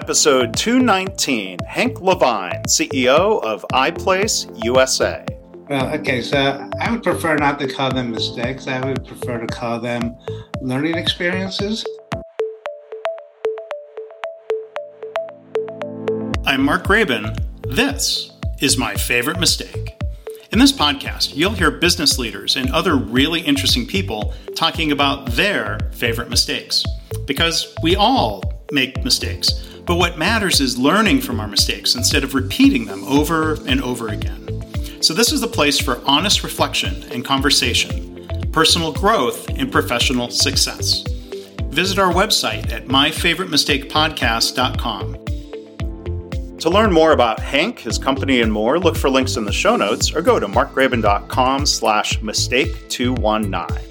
Episode 219 Hank Levine, CEO of iPlace USA. Well, okay, so I would prefer not to call them mistakes. I would prefer to call them learning experiences. I'm Mark Graban. This is my favorite mistake. In this podcast, you'll hear business leaders and other really interesting people talking about their favorite mistakes. Because we all make mistakes, but what matters is learning from our mistakes instead of repeating them over and over again. So, this is the place for honest reflection and conversation, personal growth, and professional success. Visit our website at myfavoritemistakepodcast.com to learn more about Hank, his company, and more, look for links in the show notes or go to markgraban.com slash mistake219.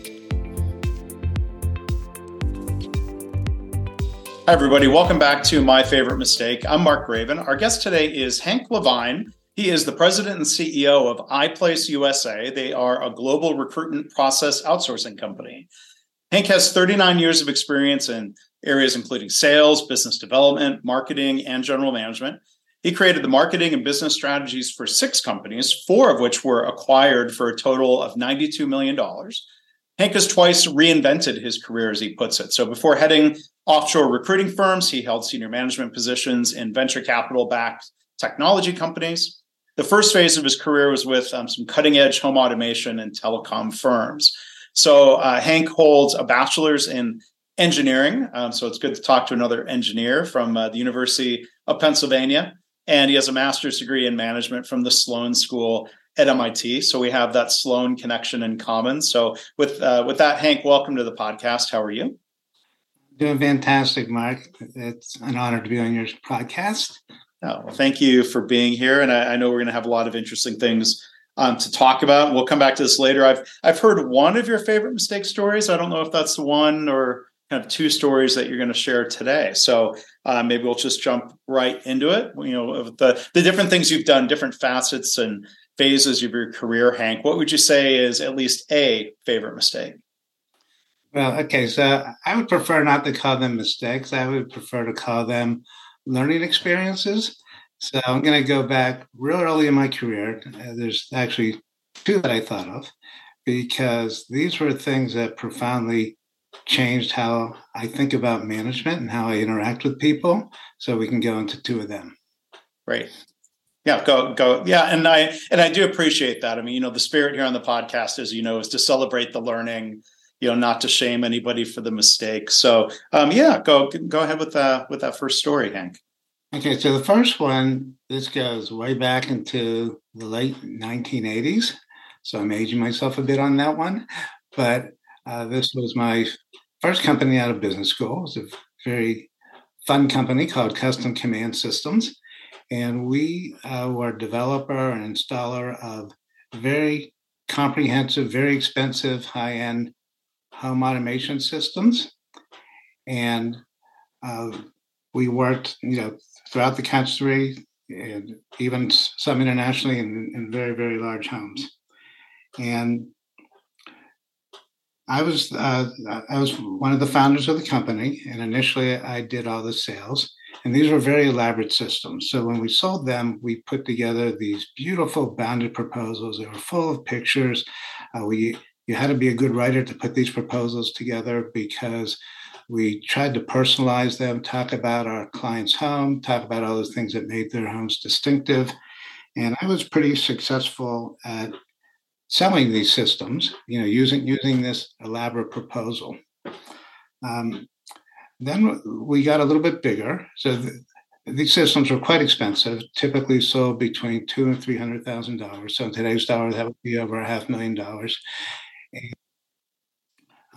Hi, everybody. Welcome back to My Favorite Mistake. I'm Mark Graban. Our guest today is Hank Levine. He is the president and CEO of iPlace USA. They are a global recruitment process outsourcing company. Hank has 39 years of experience in areas including sales, business development, marketing, and general management. He created the marketing and business strategies for six companies, four of which were acquired for a total of $92 million. Hank has twice reinvented his career, as he puts it. So before heading offshore recruiting firms, he held senior management positions in venture capital backed technology companies. The first phase of his career was with um, some cutting edge home automation and telecom firms. So uh, Hank holds a bachelor's in engineering. Um, so it's good to talk to another engineer from uh, the University of Pennsylvania and he has a master's degree in management from the Sloan School at MIT. So we have that Sloan connection in common. So with uh, with that, Hank, welcome to the podcast. How are you? Doing fantastic, Mark. It's an honor to be on your podcast. Oh, well, thank you for being here, and I, I know we're going to have a lot of interesting things um, to talk about. We'll come back to this later. I've I've heard one of your favorite mistake stories. I don't know if that's the one or kind of two stories that you're going to share today. So uh, maybe we'll just jump right into it. You know, the the different things you've done, different facets and phases of your career, Hank. What would you say is at least a favorite mistake? Well, okay, so I would prefer not to call them mistakes. I would prefer to call them learning experiences. So I'm going to go back real early in my career. Uh, there's actually two that I thought of because these were things that profoundly changed how I think about management and how I interact with people. So we can go into two of them. Right. Yeah, go go. Yeah, and I and I do appreciate that. I mean, you know, the spirit here on the podcast, as you know, is to celebrate the learning. You know, not to shame anybody for the mistakes. So, um, yeah, go go ahead with that with that first story, Hank. Okay, so the first one, this goes way back into the late 1980s. So I'm aging myself a bit on that one, but uh, this was my first company out of business school. It was a very fun company called Custom Command Systems. And we uh, were a developer and installer of very comprehensive, very expensive, high end home automation systems. And uh, we worked, you know, throughout the country and even some internationally in, in very, very large homes. And I was uh, I was one of the founders of the company, and initially I did all the sales. And these were very elaborate systems. So when we sold them, we put together these beautiful bounded proposals. They were full of pictures. Uh, we you had to be a good writer to put these proposals together because we tried to personalize them, talk about our client's home, talk about all the things that made their homes distinctive. And I was pretty successful at selling these systems, you know, using using this elaborate proposal. Um, then we got a little bit bigger. So the, these systems were quite expensive, typically sold between two and three hundred thousand dollars. So in today's dollar, that would be over a half million dollars. And,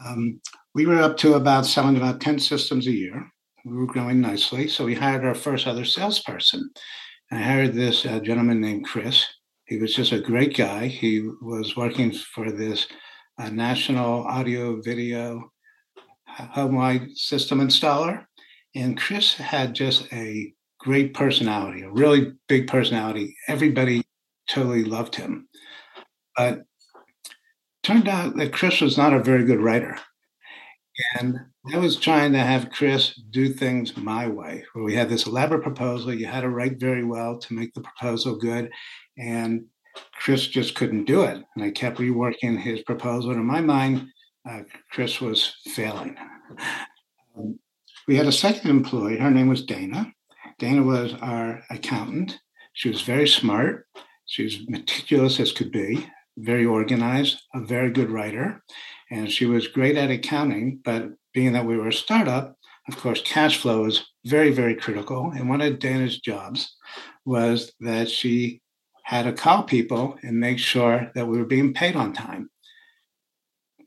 um, we were up to about selling about 10 systems a year. We were growing nicely. So we hired our first other salesperson. I hired this uh, gentleman named Chris. He was just a great guy. He was working for this uh, national audio video home-wide system installer. And Chris had just a great personality, a really big personality. Everybody totally loved him. But turned out that Chris was not a very good writer. And I was trying to have Chris do things my way, where we had this elaborate proposal. You had to write very well to make the proposal good. And Chris just couldn't do it. And I kept reworking his proposal. And in my mind, uh, Chris was failing. Um, we had a second employee. Her name was Dana. Dana was our accountant. She was very smart. She was meticulous as could be, very organized, a very good writer. And she was great at accounting, but being that we were a startup, of course, cash flow is very, very critical. And one of Dana's jobs was that she had to call people and make sure that we were being paid on time.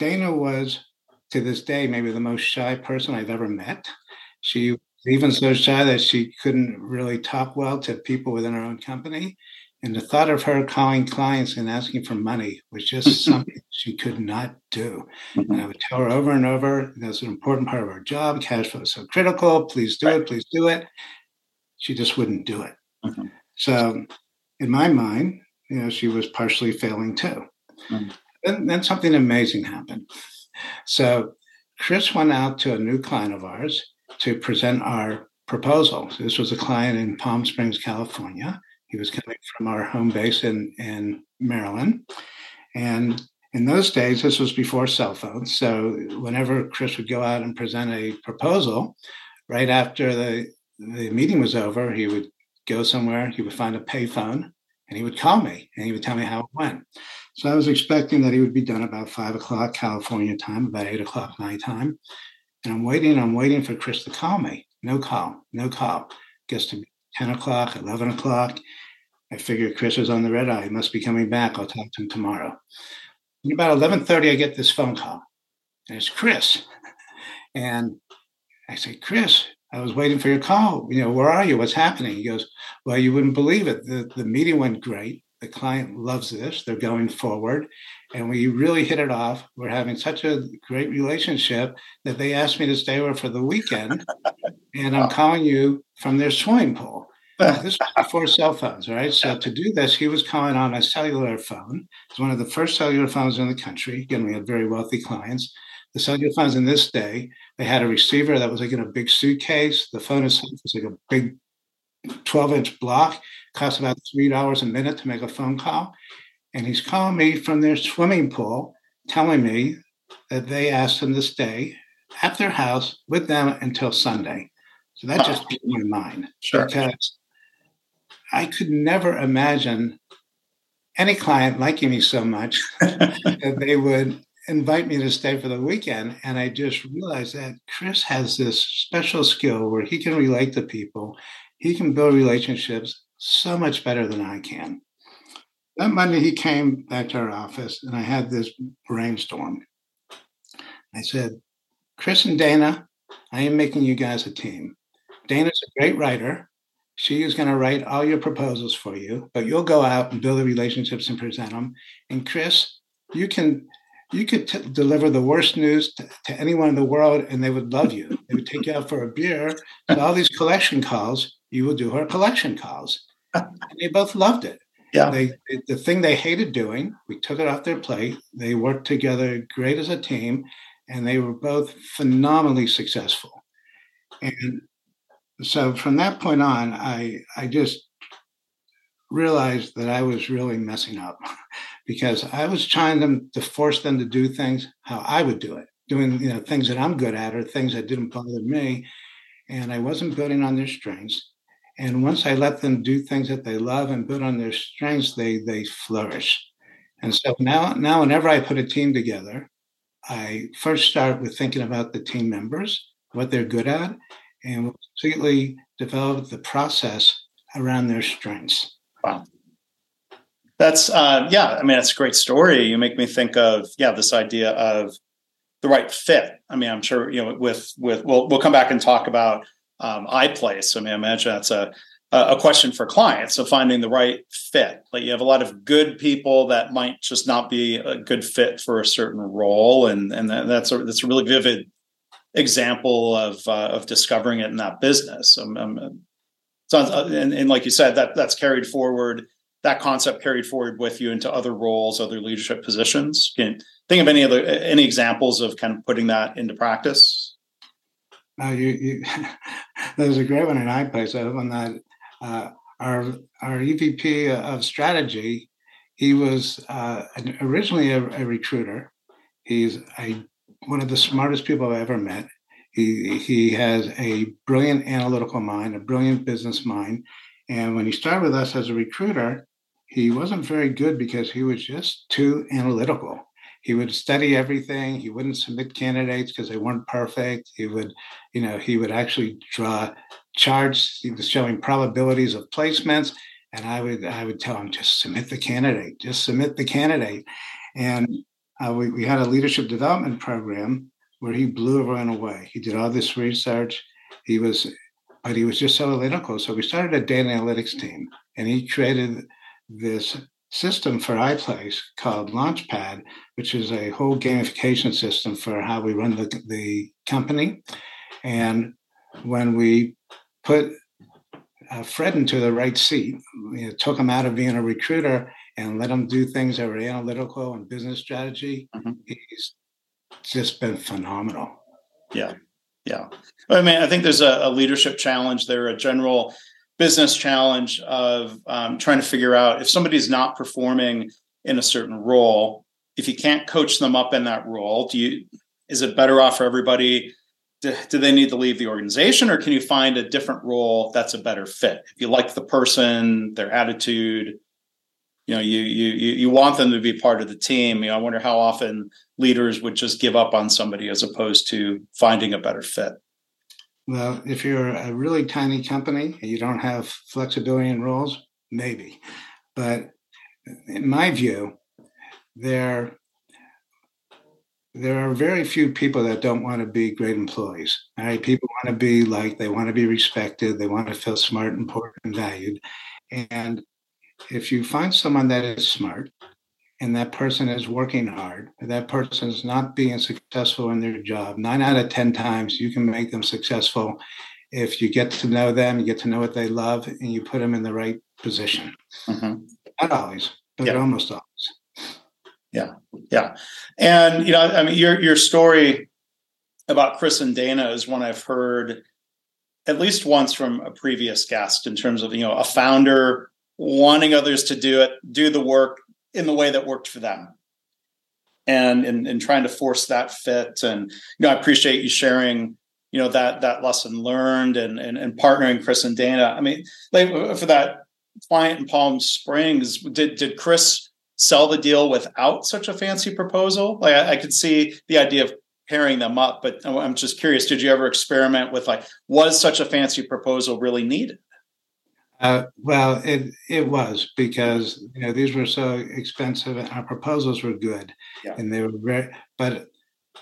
Dana was, to this day, maybe the most shy person I've ever met. She was even so shy that she couldn't really talk well to people within her own company. And the thought of her calling clients and asking for money was just something she could not do. And I would tell her over and over, that's an important part of our job. Cash flow is so critical. Please do right. it. Please do it. She just wouldn't do it. Mm-hmm. So, in my mind, you know, she was partially failing too. Mm-hmm. Then, then something amazing happened. So, Chris went out to a new client of ours to present our proposal. So this was a client in Palm Springs, California he was coming from our home base in, in Maryland. And in those days, this was before cell phones. So whenever Chris would go out and present a proposal, right after the, the meeting was over, he would go somewhere, he would find a payphone, and he would call me and he would tell me how it went. So I was expecting that he would be done about five o'clock California time, about eight o'clock my time. And I'm waiting, I'm waiting for Chris to call me. No call, no call. Gets to 10 o'clock, 11 o'clock. I figure Chris is on the red eye. He must be coming back. I'll talk to him tomorrow. And about 11.30, I get this phone call. And it's Chris. And I say, Chris, I was waiting for your call. You know, where are you? What's happening? He goes, Well, you wouldn't believe it. The, the meeting went great. The client loves this. They're going forward. And we really hit it off. We're having such a great relationship that they asked me to stay over for the weekend. and I'm calling you from their swimming pool this was before cell phones, right? So to do this, he was calling on a cellular phone. It's one of the first cellular phones in the country. Again, we had very wealthy clients. The cellular phones in this day, they had a receiver that was like in a big suitcase. The phone itself was like a big 12 inch block, cost about $3 a minute to make a phone call. And he's calling me from their swimming pool, telling me that they asked him to stay at their house with them until Sunday. So that just blew my mind. Sure. Because I could never imagine any client liking me so much that they would invite me to stay for the weekend. And I just realized that Chris has this special skill where he can relate to people, he can build relationships so much better than I can. That Monday, he came back to our office and I had this brainstorm. I said, Chris and Dana, I am making you guys a team. Dana's a great writer. She is going to write all your proposals for you, but you'll go out and build the relationships and present them. And Chris, you can you could t- deliver the worst news to, to, anyone in the world, and they would love you. They would take you out for a beer. So all these collection calls, you would do her collection calls. And they both loved it. Yeah. They the thing they hated doing, we took it off their plate. They worked together great as a team, and they were both phenomenally successful. And so from that point on, I I just realized that I was really messing up because I was trying them to force them to do things how I would do it, doing you know things that I'm good at or things that didn't bother me, and I wasn't building on their strengths. And once I let them do things that they love and build on their strengths, they they flourish. And so now now whenever I put a team together, I first start with thinking about the team members, what they're good at, and completely develop the process around their strengths. Wow. That's uh, yeah. I mean, it's a great story. You make me think of yeah this idea of the right fit. I mean, I'm sure you know with with we'll we'll come back and talk about um, iPlace. I mean, I imagine that's a a question for clients of finding the right fit. Like you have a lot of good people that might just not be a good fit for a certain role, and and that's a, that's a really vivid example of uh, of discovering it in that business. Um, um, uh, and, and, like you said, that that's carried forward. That concept carried forward with you into other roles, other leadership positions. Can think of any other any examples of kind of putting that into practice? Uh, you, you there's a great one in iPlace. On that, uh, our our EVP of strategy, he was uh, originally a, a, recruiter. He's a one of the smartest people I've ever met. He he has a brilliant analytical mind, a brilliant business mind, and when he started with us as a recruiter, he wasn't very good because he was just too analytical he would study everything. He wouldn't submit candidates because they weren't perfect. He would, you know, he would actually draw charts He was showing probabilities of placements. And I would, I would tell him just submit the candidate, just submit the candidate. And uh, we, we had a leadership development program where he blew everyone away. He did all this research. He was, but he was just so analytical. So we started a data analytics team, and he created this system for iPlace called Launchpad, which is a whole gamification system for how we run the, the company. And when we put uh, Fred into the right seat, you know, took him out of being a recruiter and let him do things that were analytical and business strategy, mm-hmm. he's just been phenomenal. Yeah. Yeah. I mean, I think there's a, a leadership challenge there, a general business challenge of um, trying to figure out if somebody's not performing in a certain role if you can't coach them up in that role do you is it better off for everybody do, do they need to leave the organization or can you find a different role that's a better fit? If you like the person their attitude you know you you you want them to be part of the team you know i wonder how often leaders would just give up on somebody as opposed to finding a better fit well, if you're a really tiny company and you don't have flexibility in roles, maybe. But in my view, there there are very few people that don't want to be great employees. All right, people want to be like they want to be respected, they want to feel smart, important, and valued. And if you find someone that is smart and that person is working hard, that person is not being successful in their job, nine out of 10 times you can make them successful if you get to know them, you get to know what they love, and you put them in the right position. Mm-hmm. Not always, but yeah. almost always. Yeah, yeah, and you know, I mean, your your story about Chris and Dana is one I've heard at least once from a previous guest in terms of you know a founder wanting others to do it, do the work, in the way that worked for them. And in, in trying to force that fit and you know i appreciate you sharing you know that that lesson learned and and, and partnering chris and dana. I mean like for that client in palm springs did did chris sell the deal without such a fancy proposal? Like i, I could see the idea of pairing them up but i'm just curious did you ever experiment with like was such a fancy proposal really needed uh, well, it it was because you know these were so expensive, and our proposals were good, yeah. and they were very. But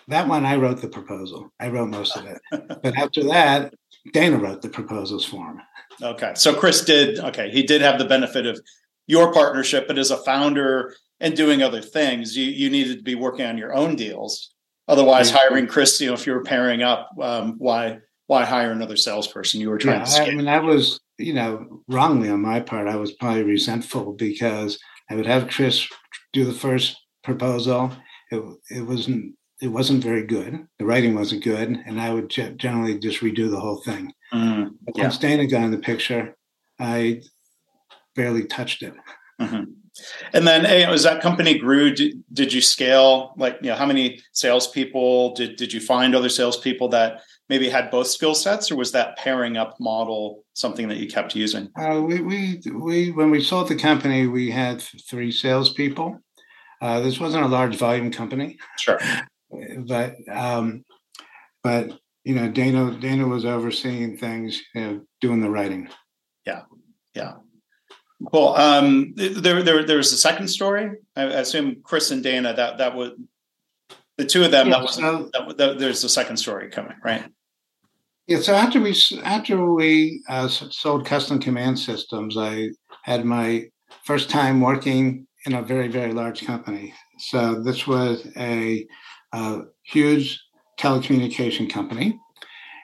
that one, I wrote the proposal. I wrote most of it. but after that, Dana wrote the proposals for him. Okay, so Chris did. Okay, he did have the benefit of your partnership, but as a founder and doing other things, you you needed to be working on your own deals. Otherwise, hiring Chris, you know, if you were pairing up, um, why why hire another salesperson? You were trying yeah, to. Scale. I mean, that was you know, wrongly on my part, I was probably resentful because I would have Chris do the first proposal. It, it wasn't it wasn't very good. The writing wasn't good, and I would generally just redo the whole thing. Mm, but yeah. once Dana got in the picture, I barely touched it. Mm-hmm. And then, hey, as that company grew, did, did you scale? Like, you know, how many salespeople did did you find other salespeople that maybe had both skill sets, or was that pairing up model something that you kept using? Uh, we, we, we, when we sold the company, we had three salespeople. Uh, this wasn't a large volume company. Sure. But, um, but, you know, Dana, Dana was overseeing things, you know, doing the writing. Yeah. Yeah. Cool. Um, there, there, there was a second story. I assume Chris and Dana. That that was the two of them. Yeah, that was so, that, that, there's a second story coming, right? Yeah, so after we after we uh, sold custom command systems, I had my first time working in a very very large company. So this was a, a huge telecommunication company,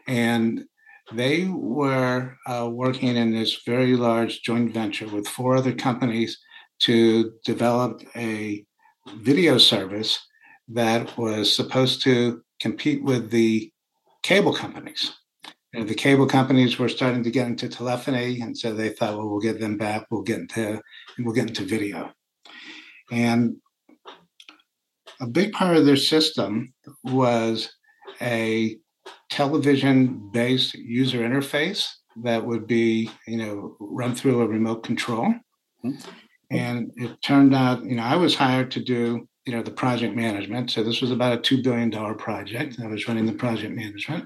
and they were uh, working in this very large joint venture with four other companies to develop a video service that was supposed to compete with the cable companies. And the cable companies were starting to get into telephony, and so they thought, well, we'll get them back. We'll get into we'll get into video. And a big part of their system was a television-based user interface that would be, you know, run through a remote control. Mm-hmm. And it turned out, you know, I was hired to do, you know, the project management. So this was about a $2 billion project. I was running the project management,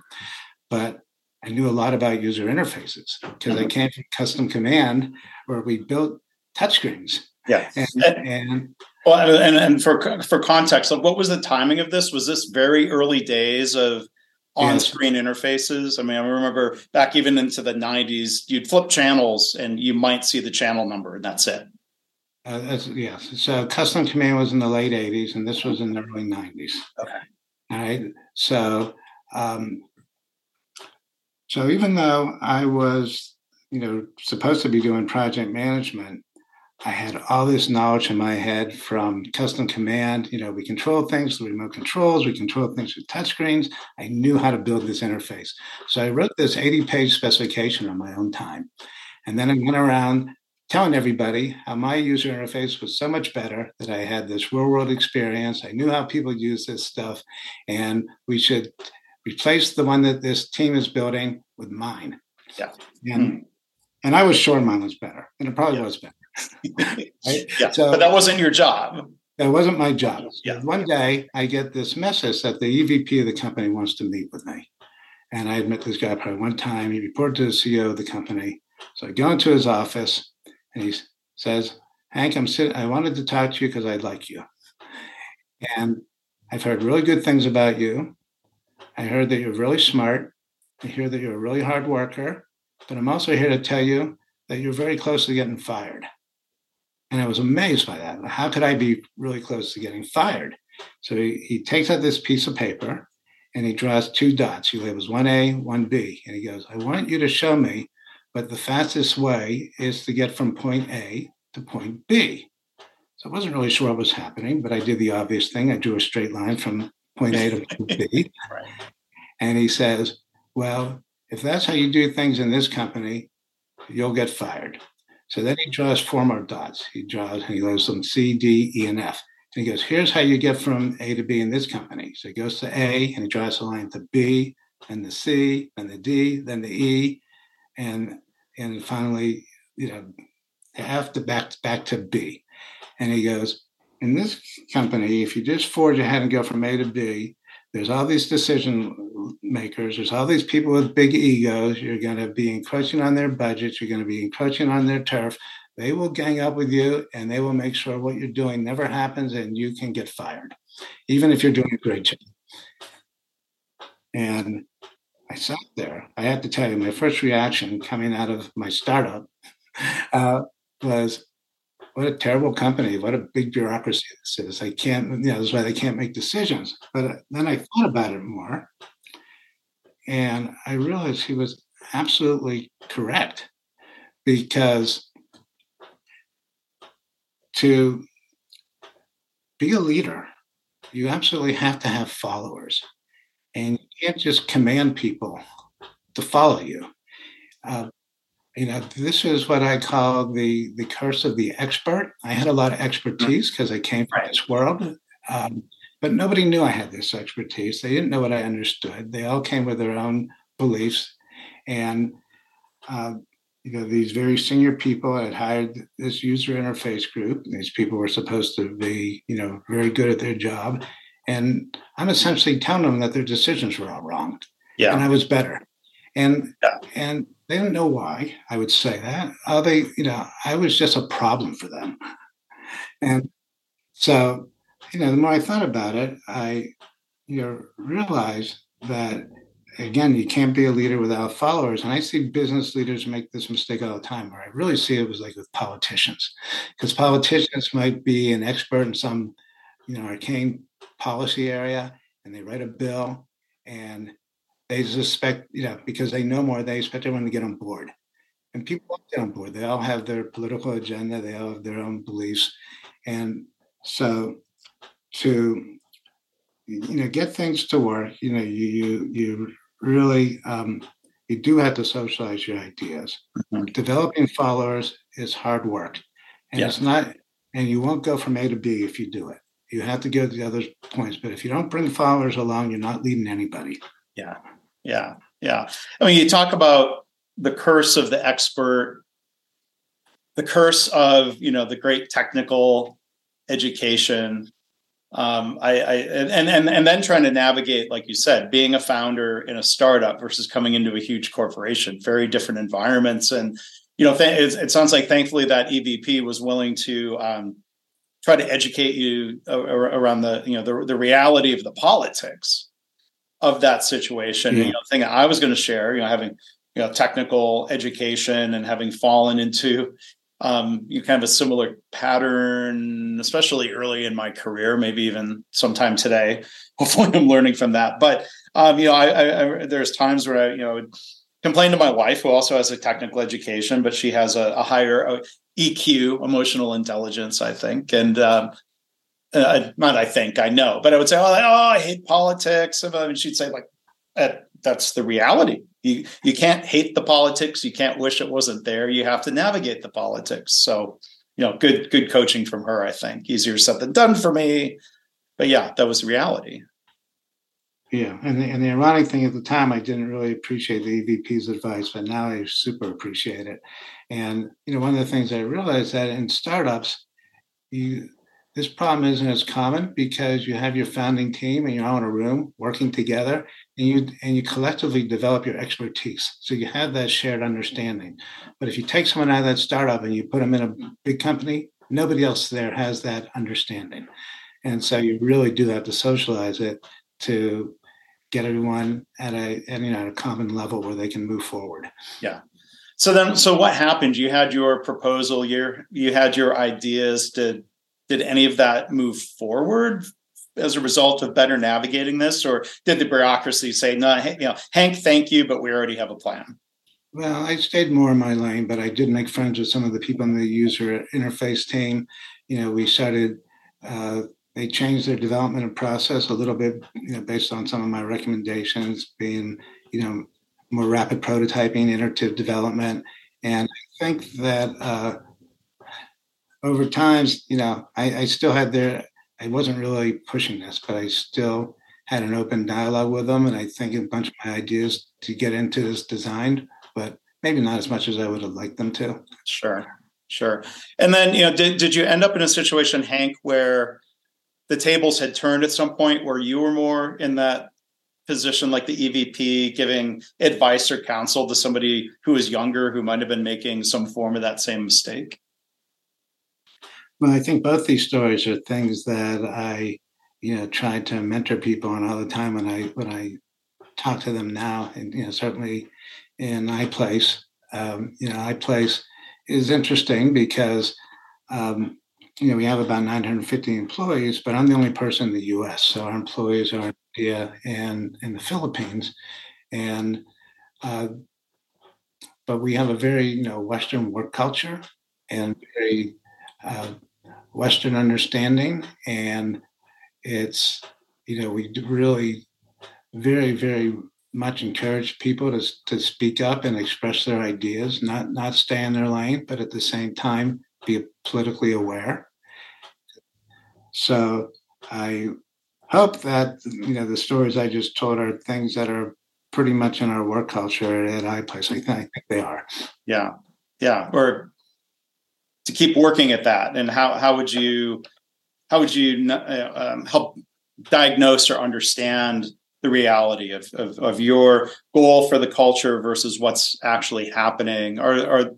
but I knew a lot about user interfaces because I mm-hmm. came from custom command where we built touchscreens. Yeah. And, and well, and, and for for context, like what was the timing of this? Was this very early days of on-screen yes. interfaces? I mean, I remember back even into the '90s, you'd flip channels and you might see the channel number, and that's it. Uh, that's, yes. So custom command was in the late 80s, and this was in the early 90s. Okay. All right. So, um, so even though I was, you know, supposed to be doing project management, I had all this knowledge in my head from custom command. You know, we control things with remote controls, we control things with touchscreens. I knew how to build this interface. So I wrote this 80 page specification on my own time. And then I went around telling everybody how my user interface was so much better that I had this real world experience. I knew how people use this stuff, and we should replace the one that this team is building with mine. Yeah. And, mm-hmm. and I was sure mine was better, and it probably yeah. was better. right? Yeah. So, but that wasn't your job. That wasn't my job. Yeah. One day I get this message that the EVP of the company wants to meet with me. And I had met this guy probably one time. He reported to the CEO of the company. So I go into his office and he says, Hank, I'm sitting, I wanted to talk to you because I like you. And I've heard really good things about you. I heard that you're really smart. I hear that you're a really hard worker. But I'm also here to tell you that you're very close to getting fired. And I was amazed by that. How could I be really close to getting fired? So he, he takes out this piece of paper and he draws two dots. He labels one A, one B. And he goes, I want you to show me but the fastest way is to get from point A to point B. So I wasn't really sure what was happening, but I did the obvious thing. I drew a straight line from point A to point B. right. And he says, Well, if that's how you do things in this company, you'll get fired. So then he draws four more dots. He draws and he goes from C, D, E, and F. And he goes, Here's how you get from A to B in this company. So he goes to A and he draws a line to B, and the C, and the D, then the E, and and finally, you know, have to back back to B. And he goes, in this company, if you just forge ahead and go from A to B, there's all these decision makers, there's all these people with big egos. You're going to be encroaching on their budgets, you're going to be encroaching on their turf. They will gang up with you and they will make sure what you're doing never happens and you can get fired, even if you're doing a great job. And I sat there. I have to tell you, my first reaction coming out of my startup uh, was, "What a terrible company! What a big bureaucracy this is! I can't, you know, that's why they can't make decisions." But then I thought about it more, and I realized he was absolutely correct because to be a leader, you absolutely have to have followers. And you can't just command people to follow you. Uh, you know, this is what I call the the curse of the expert. I had a lot of expertise because I came from this world, um, but nobody knew I had this expertise. They didn't know what I understood. They all came with their own beliefs, and uh, you know, these very senior people had hired this user interface group. These people were supposed to be, you know, very good at their job, and I'm essentially telling them that their decisions were all wrong. Yeah. And I was better. And yeah. and they didn't know why I would say that. Uh, they, you know, I was just a problem for them. And so, you know, the more I thought about it, I you know realized that again, you can't be a leader without followers. And I see business leaders make this mistake all the time, where I really see it was like with politicians, because politicians might be an expert in some, you know, arcane policy area and they write a bill and they suspect, you know, because they know more, they expect everyone to get on board. And people get on board. They all have their political agenda, they all have their own beliefs. And so to you know get things to work, you know, you you you really um, you do have to socialize your ideas. Mm-hmm. Developing followers is hard work, and yeah. it's not. And you won't go from A to B if you do it. You have to go to the other points. But if you don't bring followers along, you're not leading anybody. Yeah, yeah, yeah. I mean, you talk about the curse of the expert, the curse of you know the great technical education um, I, I and and and then trying to navigate, like you said, being a founder in a startup versus coming into a huge corporation, very different environments. And you know, th- it, sounds like thankfully that EVP was willing to um, try to educate you around the you know the the reality of the politics of that situation. Yeah. You know, thing I was going to share, you know, having you know technical education and having fallen into um, you kind of a similar pattern, especially early in my career, maybe even sometime today. Hopefully, I'm learning from that. But um, you know, I, I, I, there's times where I, you know, complain to my wife, who also has a technical education, but she has a, a higher uh, EQ, emotional intelligence, I think, and um, uh, not I think I know, but I would say, oh, oh I hate politics, and she'd say like, that's the reality. You you can't hate the politics. You can't wish it wasn't there. You have to navigate the politics. So you know good good coaching from her i think. Easier said than done for me. But yeah that was reality. Yeah and the, and the ironic thing at the time i didn't really appreciate the evp's advice but now i super appreciate it. And you know one of the things i realized that in startups you this problem isn't as common because you have your founding team and you're all in a room working together and you and you collectively develop your expertise. So you have that shared understanding. But if you take someone out of that startup and you put them in a big company, nobody else there has that understanding. And so you really do have to socialize it to get everyone at a at, you know, a common level where they can move forward. Yeah. So then so what happened? You had your proposal, you you had your ideas. Did did any of that move forward as a result of better navigating this, or did the bureaucracy say, "No, you know, Hank, thank you, but we already have a plan"? Well, I stayed more in my lane, but I did make friends with some of the people in the user interface team. You know, we started. Uh, they changed their development process a little bit, you know, based on some of my recommendations, being you know more rapid prototyping, iterative development, and I think that uh, over times, you know, I, I still had their I wasn't really pushing this, but I still had an open dialogue with them, and I think a bunch of my ideas to get into this designed, but maybe not as much as I would have liked them to. Sure, sure. And then you know, did did you end up in a situation, Hank, where the tables had turned at some point, where you were more in that position, like the EVP, giving advice or counsel to somebody who is younger, who might have been making some form of that same mistake? Well, I think both these stories are things that I, you know, try to mentor people on all the time when I when I talk to them now, and you know, certainly in iPlace, um, you know, iPlace is interesting because um, you know we have about 950 employees, but I'm the only person in the U.S. So our employees are in India and in the Philippines, and uh, but we have a very you know Western work culture and very uh, Western understanding, and it's you know we really very very much encourage people to to speak up and express their ideas, not not stay in their lane, but at the same time be politically aware. So I hope that you know the stories I just told are things that are pretty much in our work culture at iPlace. I I think they are. Yeah, yeah. Or to keep working at that? And how how would you how would you uh, um, help diagnose or understand the reality of, of, of your goal for the culture versus what's actually happening? Are are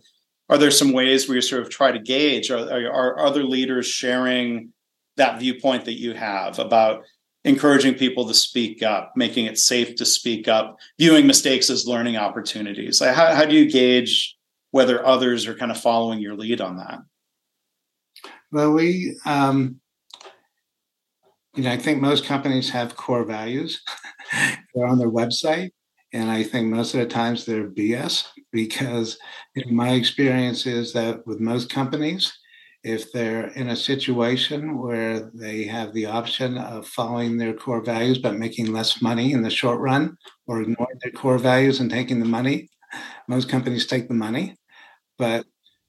are there some ways where you sort of try to gauge? Are, are, are other leaders sharing that viewpoint that you have about encouraging people to speak up making it safe to speak up viewing mistakes as learning opportunities? How, how do you gauge whether others are kind of following your lead on that. Well, we, um, you know, I think most companies have core values. they're on their website, and I think most of the times they're BS because my experience is that with most companies, if they're in a situation where they have the option of following their core values but making less money in the short run or ignoring their core values and taking the money, most companies take the money. But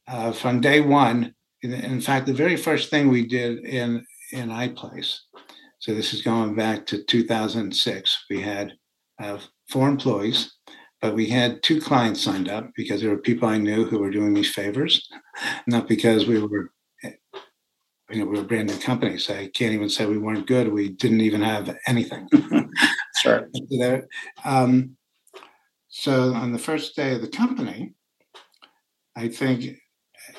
uh, from day one, in fact, the very first thing we did in in iPlace, so this is going back to 2006, we had uh, four employees but we had two clients signed up because there were people I knew who were doing these favors, not because we were you know, we were a brand new company, so I can't even say we weren't good. We didn't even have anything. sure. um, so on the first day of the company, I think,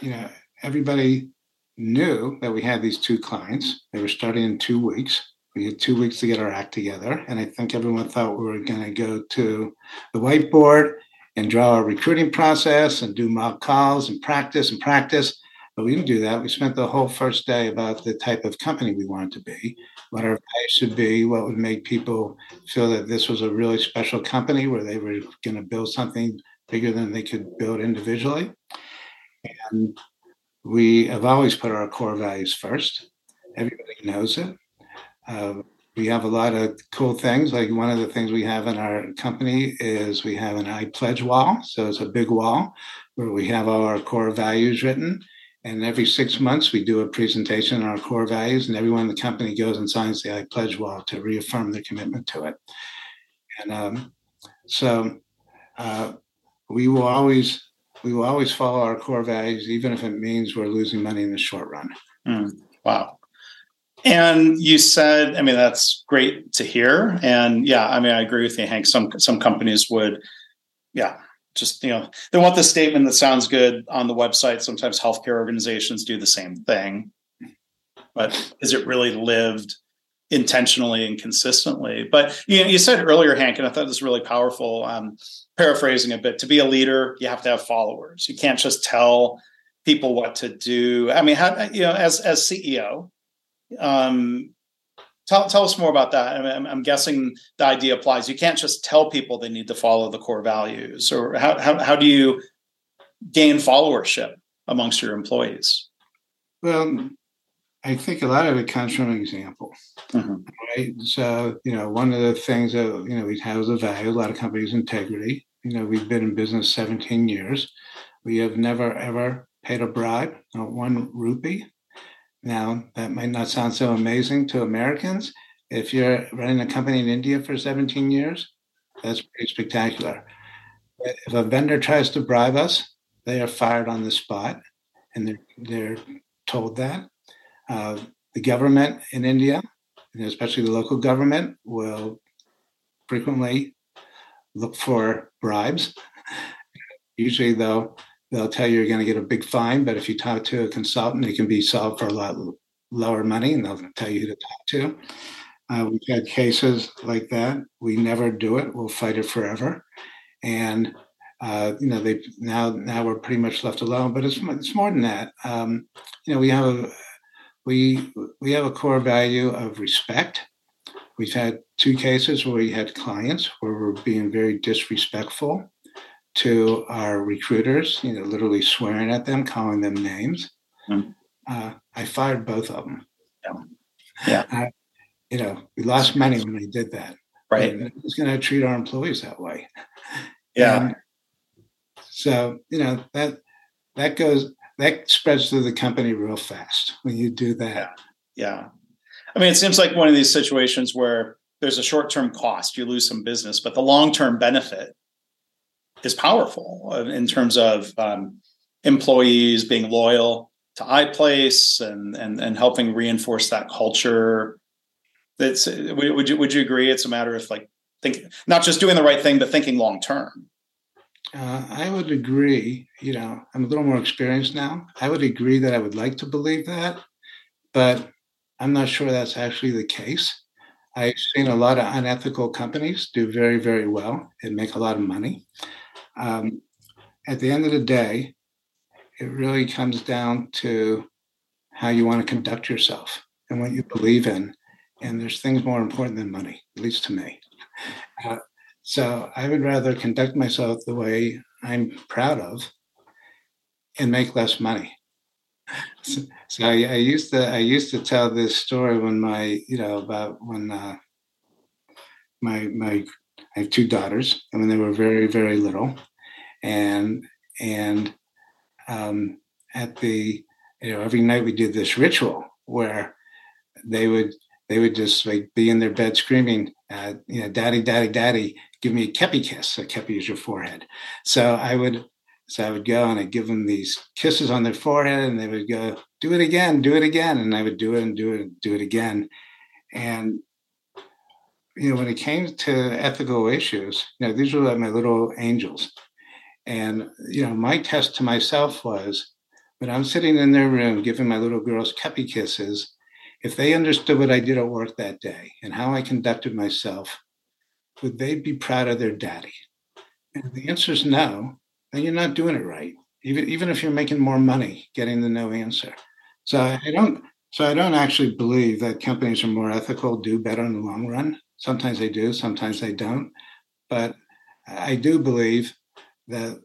you know, everybody knew that we had these two clients. They were starting in two weeks. We had two weeks to get our act together. And I think everyone thought we were going to go to the whiteboard and draw our recruiting process and do mock calls and practice and practice. But we didn't do that. We spent the whole first day about the type of company we wanted to be, what our values should be, what would make people feel that this was a really special company where they were going to build something bigger than they could build individually. And we have always put our core values first. Everybody knows it. Uh, we have a lot of cool things. Like one of the things we have in our company is we have an I pledge wall. So it's a big wall where we have all our core values written. And every six months, we do a presentation on our core values, and everyone in the company goes and signs the I pledge wall to reaffirm their commitment to it. And um, so uh, we will always we will always follow our core values, even if it means we're losing money in the short run. Mm, wow. And you said, I mean, that's great to hear. And yeah, I mean, I agree with you, Hank. Some some companies would, yeah, just you know they want the statement that sounds good on the website sometimes healthcare organizations do the same thing but is it really lived intentionally and consistently but you know you said earlier hank and i thought this was really powerful um, paraphrasing a bit to be a leader you have to have followers you can't just tell people what to do i mean how you know as as ceo um Tell, tell us more about that. I mean, I'm, I'm, guessing the idea applies. You can't just tell people they need to follow the core values, or how, how, how do you gain followership amongst your employees? Well, I think a lot of it comes from an example, mm-hmm. right? So, you know, one of the things that, you know, we have as a value, a lot of companies, integrity. You know, we've been in business 17 years. We have never, ever paid a bribe, not one rupee. Now, that might not sound so amazing to Americans. If you're running a company in India for 17 years, that's pretty spectacular. If a vendor tries to bribe us, they are fired on the spot, and they're, they're told that. Uh, the government in India, especially the local government, will frequently look for bribes. Usually, though, they'll tell you you're going to get a big fine, but if you talk to a consultant, it can be solved for a lot lower money, and they'll tell you who to talk to. Uh, we've had cases like that. We never do it. We'll fight it forever, and uh, you know they now now we're pretty much left alone. But it's it's more than that. Um, you know we have a we we have a core value of respect. We've had two cases where we had clients where we're being very disrespectful to our recruiters, you know, literally swearing at them, calling them names. Mm. Uh, I fired both of them. Yeah. yeah. Uh, you know, we lost money when we did that. Right. Who's going to treat our employees that way? Yeah. And so, you know, that, that goes, that spreads through the company real fast when you do that. Yeah. yeah. I mean, it seems like one of these situations where there's a short term cost, you lose some business, but the long term benefit is powerful in terms of um, employees being loyal to iPlace and and and helping reinforce that culture. That's would you would you agree? It's a matter of like thinking, not just doing the right thing, but thinking long term. Uh, I would agree. You know, I'm a little more experienced now. I would agree that I would like to believe that, but I'm not sure that's actually the case. I've seen a lot of unethical companies do very, very well and make a lot of money. Um, at the end of the day, it really comes down to how you want to conduct yourself and what you believe in. And there's things more important than money, at least to me. Uh, so I would rather conduct myself the way I'm proud of and make less money. so, so I, I, used to I used to tell this story when my you know about when uh, my my I have two daughters and when they were very very little, and and um, at the you know every night we did this ritual where they would they would just like be in their bed screaming, uh, you know, daddy, daddy, daddy, give me a kepi kiss. A kepi is your forehead. So I would so I would go and I'd give them these kisses on their forehead, and they would go, "Do it again, do it again," and I would do it and do it and do it again. And you know, when it came to ethical issues, you know, these were like my little angels. And you know, my test to myself was when I'm sitting in their room giving my little girls kepi kisses, if they understood what I did at work that day and how I conducted myself, would they be proud of their daddy? And the answer is no then you're not doing it right. Even even if you're making more money, getting the no answer. So I don't. So I don't actually believe that companies are more ethical, do better in the long run. Sometimes they do, sometimes they don't. But I do believe that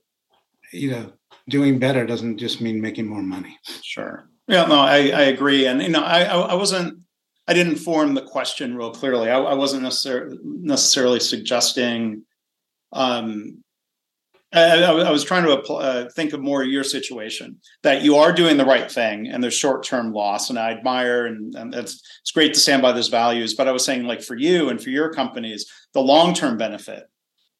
you know doing better doesn't just mean making more money. Sure. Yeah. No, I, I agree. And you know, I I wasn't. I didn't form the question real clearly. I, I wasn't necessarily necessarily suggesting um, I, I, was trying to uh, think of more your situation that you are doing the right thing and there's short term loss. And I admire and, and it's, it's great to stand by those values. But I was saying, like for you and for your companies, the long term benefit,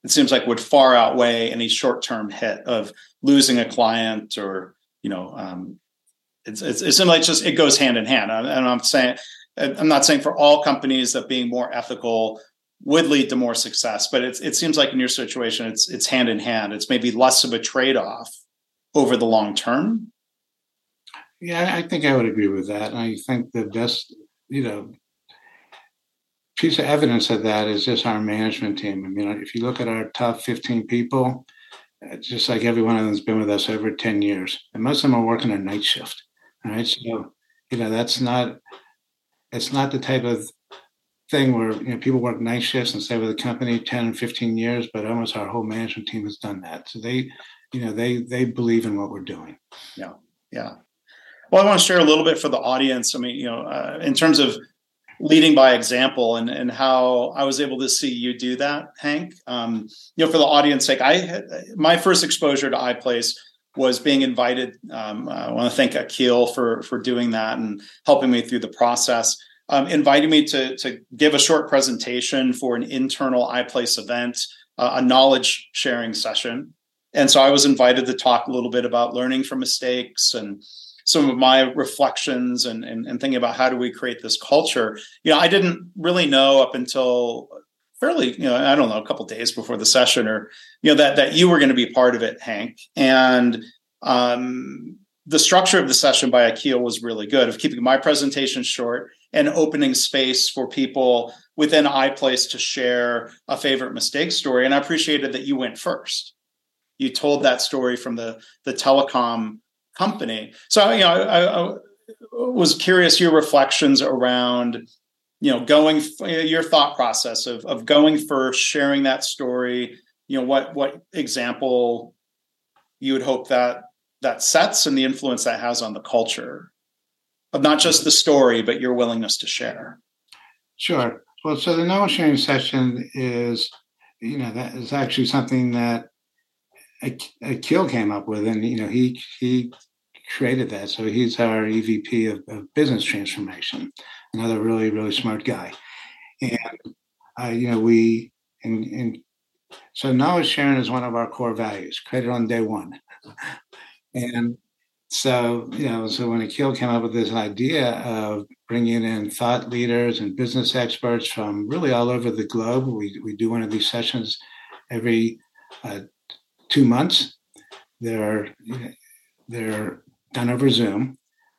it seems like would far outweigh any short term hit of losing a client or, you know, um, it's, it's, it's just it goes hand in hand. And I'm saying, I'm not saying for all companies that being more ethical would lead to more success. But it's, it seems like in your situation, it's it's hand in hand. It's maybe less of a trade off over the long term. Yeah, I think I would agree with that. I think the best, you know, piece of evidence of that is just our management team. I mean, if you look at our top 15 people, just like every one of them has been with us over 10 years. And most of them are working a night shift. All right. So, you know, that's not, it's not the type of thing where you know people work night shifts and stay with the company 10 and 15 years but almost our whole management team has done that. So they you know they they believe in what we're doing. Yeah yeah. Well i want to share a little bit for the audience. I mean you know uh, in terms of leading by example and and how i was able to see you do that hank um, you know for the audience sake i my first exposure to iplace was being invited um, i want to thank akil for for doing that and helping me through the process um, invited me to, to give a short presentation for an internal iPlace event, uh, a knowledge sharing session. And so I was invited to talk a little bit about learning from mistakes and some of my reflections and, and, and thinking about how do we create this culture. You know, I didn't really know up until fairly, you know, I don't know, a couple days before the session or, you know, that, that you were going to be part of it, Hank. And um, the structure of the session by Akil was really good of keeping my presentation short and opening space for people within iPlace to share a favorite mistake story. And I appreciated that you went first. You told that story from the the telecom company. So you know, I, I was curious your reflections around you know going uh, your thought process of of going first, sharing that story. You know what what example you would hope that that sets and the influence that has on the culture of not just the story, but your willingness to share. Sure. Well, so the knowledge sharing session is, you know, that is actually something that Akil came up with, and you know, he he created that. So he's our EVP of, of business transformation, another really really smart guy, and uh, you know, we and, and so knowledge sharing is one of our core values, created on day one. And so, you know, so when Akil came up with this idea of bringing in thought leaders and business experts from really all over the globe, we, we do one of these sessions every uh, two months. There are, they're done over Zoom.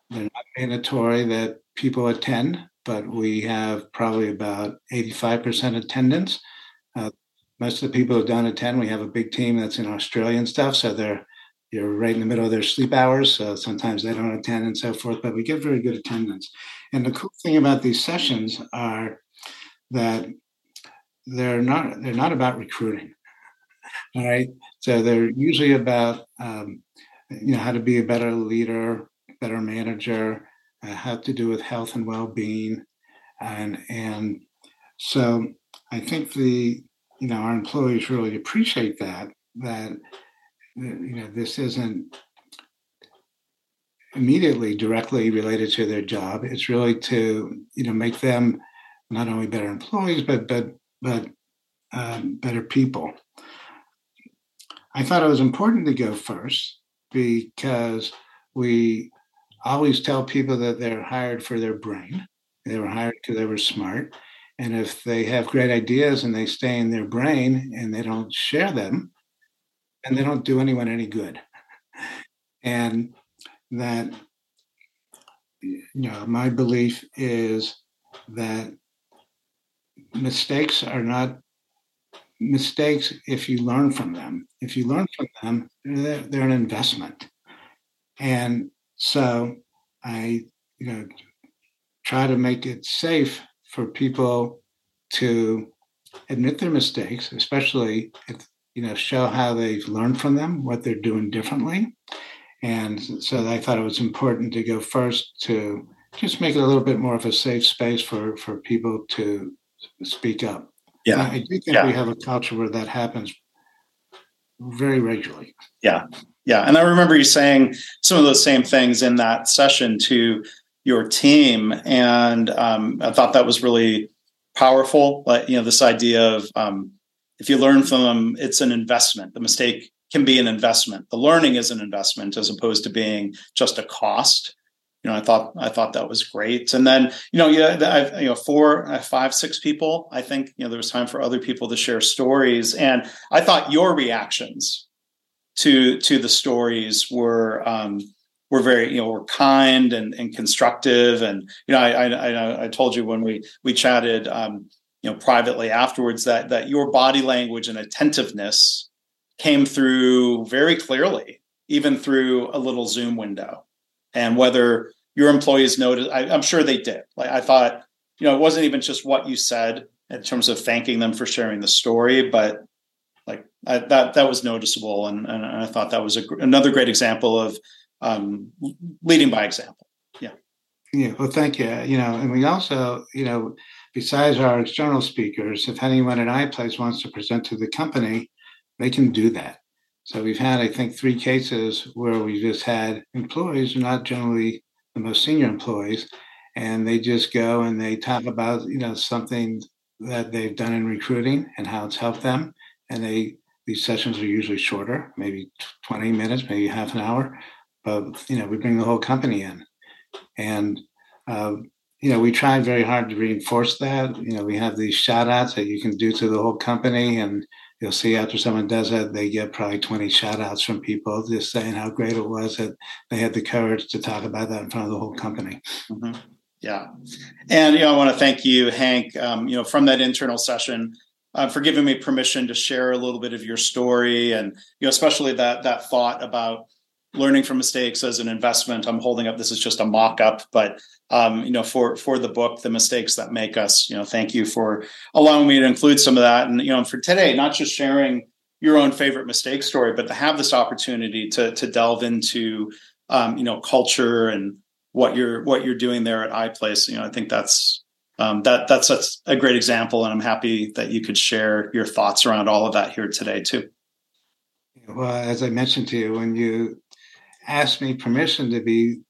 They're not mandatory that people attend, but we have probably about 85% attendance. Uh, most of the people who don't attend, we have a big team that's in Australian stuff, so they're you're right in the middle of their sleep hours. So sometimes they don't attend and so forth, but we get very good attendance. And the cool thing about these sessions are that they're not they're not about recruiting. All right. So they're usually about um, you know how to be a better leader, better manager, uh, have to do with health and well-being, and and so I think the you know our employees really appreciate that that you know this isn't immediately directly related to their job. It's really to you know make them not only better employees but but but um, better people. I thought it was important to go first because we always tell people that they're hired for their brain. They were hired because they were smart. And if they have great ideas and they stay in their brain and they don't share them, and they don't do anyone any good. And that, you know, my belief is that mistakes are not mistakes if you learn from them. If you learn from them, they're, they're an investment. And so I, you know, try to make it safe for people to admit their mistakes, especially if, you know, show how they've learned from them, what they're doing differently. And so I thought it was important to go first to just make it a little bit more of a safe space for, for people to speak up. Yeah. I do think yeah. we have a culture where that happens very regularly. Yeah. Yeah. And I remember you saying some of those same things in that session to your team. And um, I thought that was really powerful. But, you know, this idea of um, if you learn from them, it's an investment. The mistake can be an investment. The learning is an investment as opposed to being just a cost you know, I thought I thought that was great. And then, you know, yeah, I, you know, four, uh, five, six people. I think you know there was time for other people to share stories, and I thought your reactions to to the stories were um, were very you know were kind and, and constructive. And you know, I, I I told you when we we chatted, um, you know, privately afterwards that that your body language and attentiveness came through very clearly, even through a little Zoom window and whether your employees noticed. I, am sure they did. Like I thought, you know, it wasn't even just what you said in terms of thanking them for sharing the story, but like I, that that was noticeable, and, and I thought that was a, another great example of um, leading by example. Yeah. Yeah. Well, thank you. You know, and we also, you know, besides our external speakers, if anyone at iPlace wants to present to the company, they can do that. So we've had, I think, three cases where we just had employees, not generally the most senior employees, and they just go and they talk about, you know, something that they've done in recruiting and how it's helped them. And they these sessions are usually shorter, maybe 20 minutes, maybe half an hour, but you know, we bring the whole company in. And uh, you know, we try very hard to reinforce that. You know, we have these shout outs that you can do to the whole company and you'll see after someone does that, they get probably 20 shout outs from people just saying how great it was that they had the courage to talk about that in front of the whole company. Mm-hmm. Yeah. And, you know, I want to thank you, Hank, um, you know, from that internal session. Uh, for giving me permission to share a little bit of your story and you know especially that that thought about learning from mistakes as an investment i'm holding up this is just a mock-up but um, you know for for the book the mistakes that make us you know thank you for allowing me to include some of that and you know for today not just sharing your own favorite mistake story but to have this opportunity to to delve into um, you know culture and what you're what you're doing there at iPlace you know I think that's um, that that's, that's a great example and I'm happy that you could share your thoughts around all of that here today too. Well, as I mentioned to you, when you asked me permission to be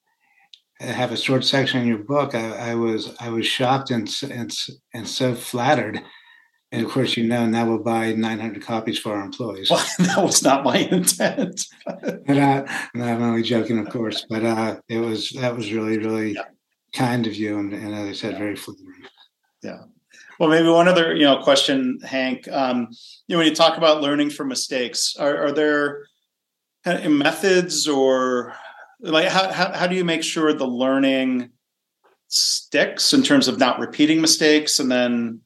have a short section in your book, I, I was I was shocked and and and so flattered. And of course, you know, now we'll buy 900 copies for our employees. Well, that was not my intent. but uh, I'm only joking, of course. But uh, it was that was really, really yeah. kind of you, and, and, as I said, very flattering. Yeah. Well, maybe one other, you know, question, Hank. Um, you know, when you talk about learning from mistakes, are, are there Uh, methods or like how, how, how do you make sure the learning sticks in terms of not repeating mistakes and then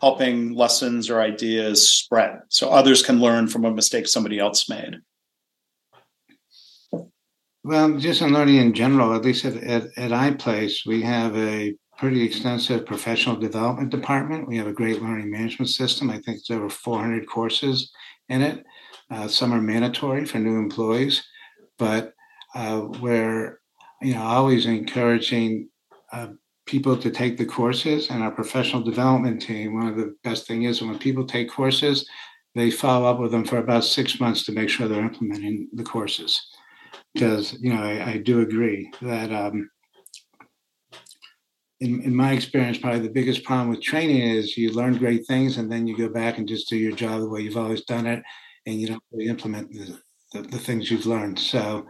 helping lessons or ideas spread so others can learn from a mistake somebody else made? Well just in learning in general at least at, at, at iplace we have a pretty extensive professional development department. We have a great learning management system. I think it's over 400 courses in it uh, some are mandatory for new employees, but uh, where you know, always encouraging uh, people to take the courses and our professional development team. One of the best thing is when people take courses, they follow up with them for about six months to make sure they're implementing the courses. Because you know, I, I do agree that um, in, in my experience, probably the biggest problem with training is you learn great things and then you go back and just do your job the way you've always done it, and you don't really implement the, the, the things you've learned. So,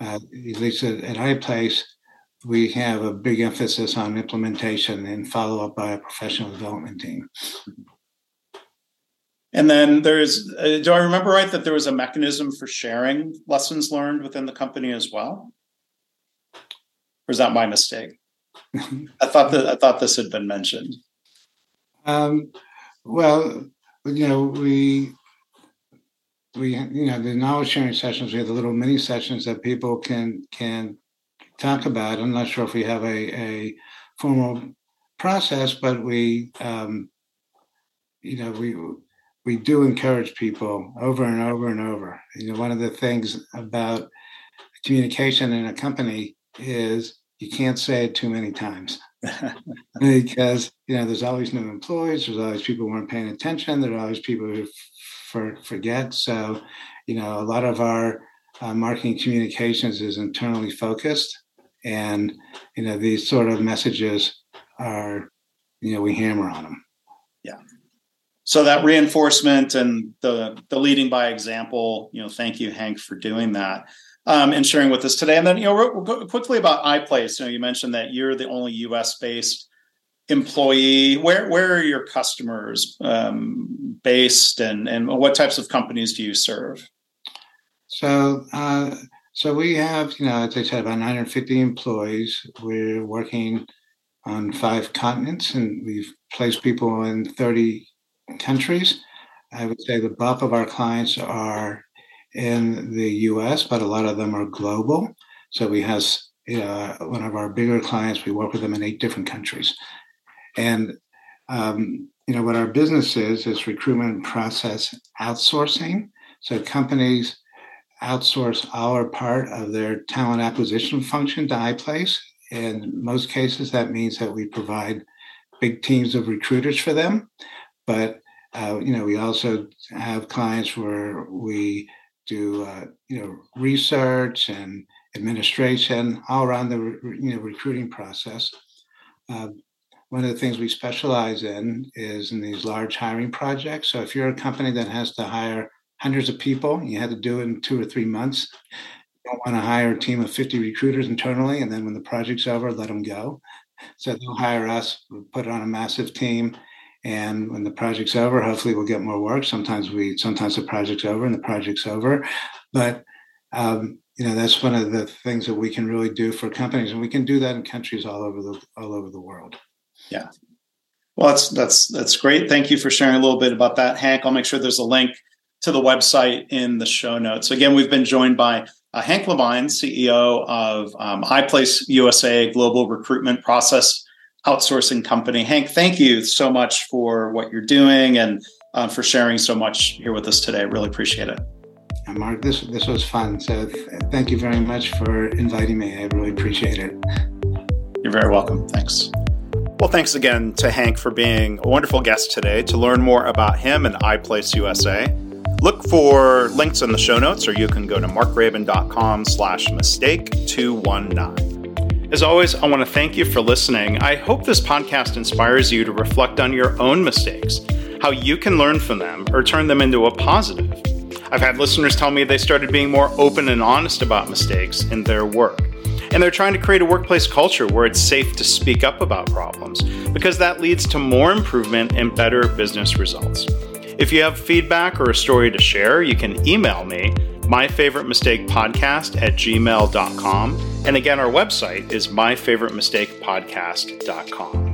uh, at least at, at place, we have a big emphasis on implementation and follow up by a professional development team. And then there's, uh, do I remember right that there was a mechanism for sharing lessons learned within the company as well? Or is that my mistake? I thought that I thought this had been mentioned. Um, well, you know, we we you know the knowledge sharing sessions. We have the little mini sessions that people can can talk about. I'm not sure if we have a, a formal process, but we um, you know we we do encourage people over and over and over. You know, one of the things about communication in a company is you can't say it too many times because you know there's always new employees there's always people who aren't paying attention there are always people who for, forget so you know a lot of our uh, marketing communications is internally focused and you know these sort of messages are you know we hammer on them yeah so that reinforcement and the the leading by example you know thank you hank for doing that um, and sharing with us today. And then, you know, quickly about iPlace. You know, you mentioned that you're the only U.S. based employee. Where where are your customers um, based, and and what types of companies do you serve? So. Uh, so we have, you know, as I said, about 950 employees. We're working on five continents, and we've placed people in 30 countries. I would say the bulk of our clients are in the US, but a lot of them are global. So we have uh, one of our bigger clients, we work with them in eight different countries. And, um, you know, what our business is, is recruitment process outsourcing. So companies outsource our part of their talent acquisition function to iPlace. In most cases, that means that we provide big teams of recruiters for them. But, uh, you know, we also have clients where we do uh, you know research and administration all around the you know recruiting process. Uh, one of the things we specialize in is in these large hiring projects. So if you're a company that has to hire hundreds of people, you had to do it in two or three months. You don't want to hire a team of 50 recruiters internally, and then when the project's over, let them go. So they'll hire us, we'll put on a massive team, and when the project's over hopefully we'll get more work sometimes we sometimes the project's over and the project's over but um, you know that's one of the things that we can really do for companies and we can do that in countries all over the all over the world yeah well that's that's that's great thank you for sharing a little bit about that hank i'll make sure there's a link to the website in the show notes again we've been joined by uh, hank levine ceo of um, iplace usa global recruitment process outsourcing company. Hank, thank you so much for what you're doing and uh, for sharing so much here with us today. Really appreciate it. And Mark, this this was fun. So th- thank you very much for inviting me. I really appreciate it. You're very welcome. Thanks. Well, thanks again to Hank for being a wonderful guest today. To learn more about him and iPlace USA, look for links in the show notes, or you can go to markgraban.com slash mistake 219. As always, I want to thank you for listening. I hope this podcast inspires you to reflect on your own mistakes, how you can learn from them or turn them into a positive. I've had listeners tell me they started being more open and honest about mistakes in their work. And they're trying to create a workplace culture where it's safe to speak up about problems because that leads to more improvement and better business results. If you have feedback or a story to share, you can email me my favorite mistake podcast at gmail.com. And again, our website is myfavoritemistakepodcast.com.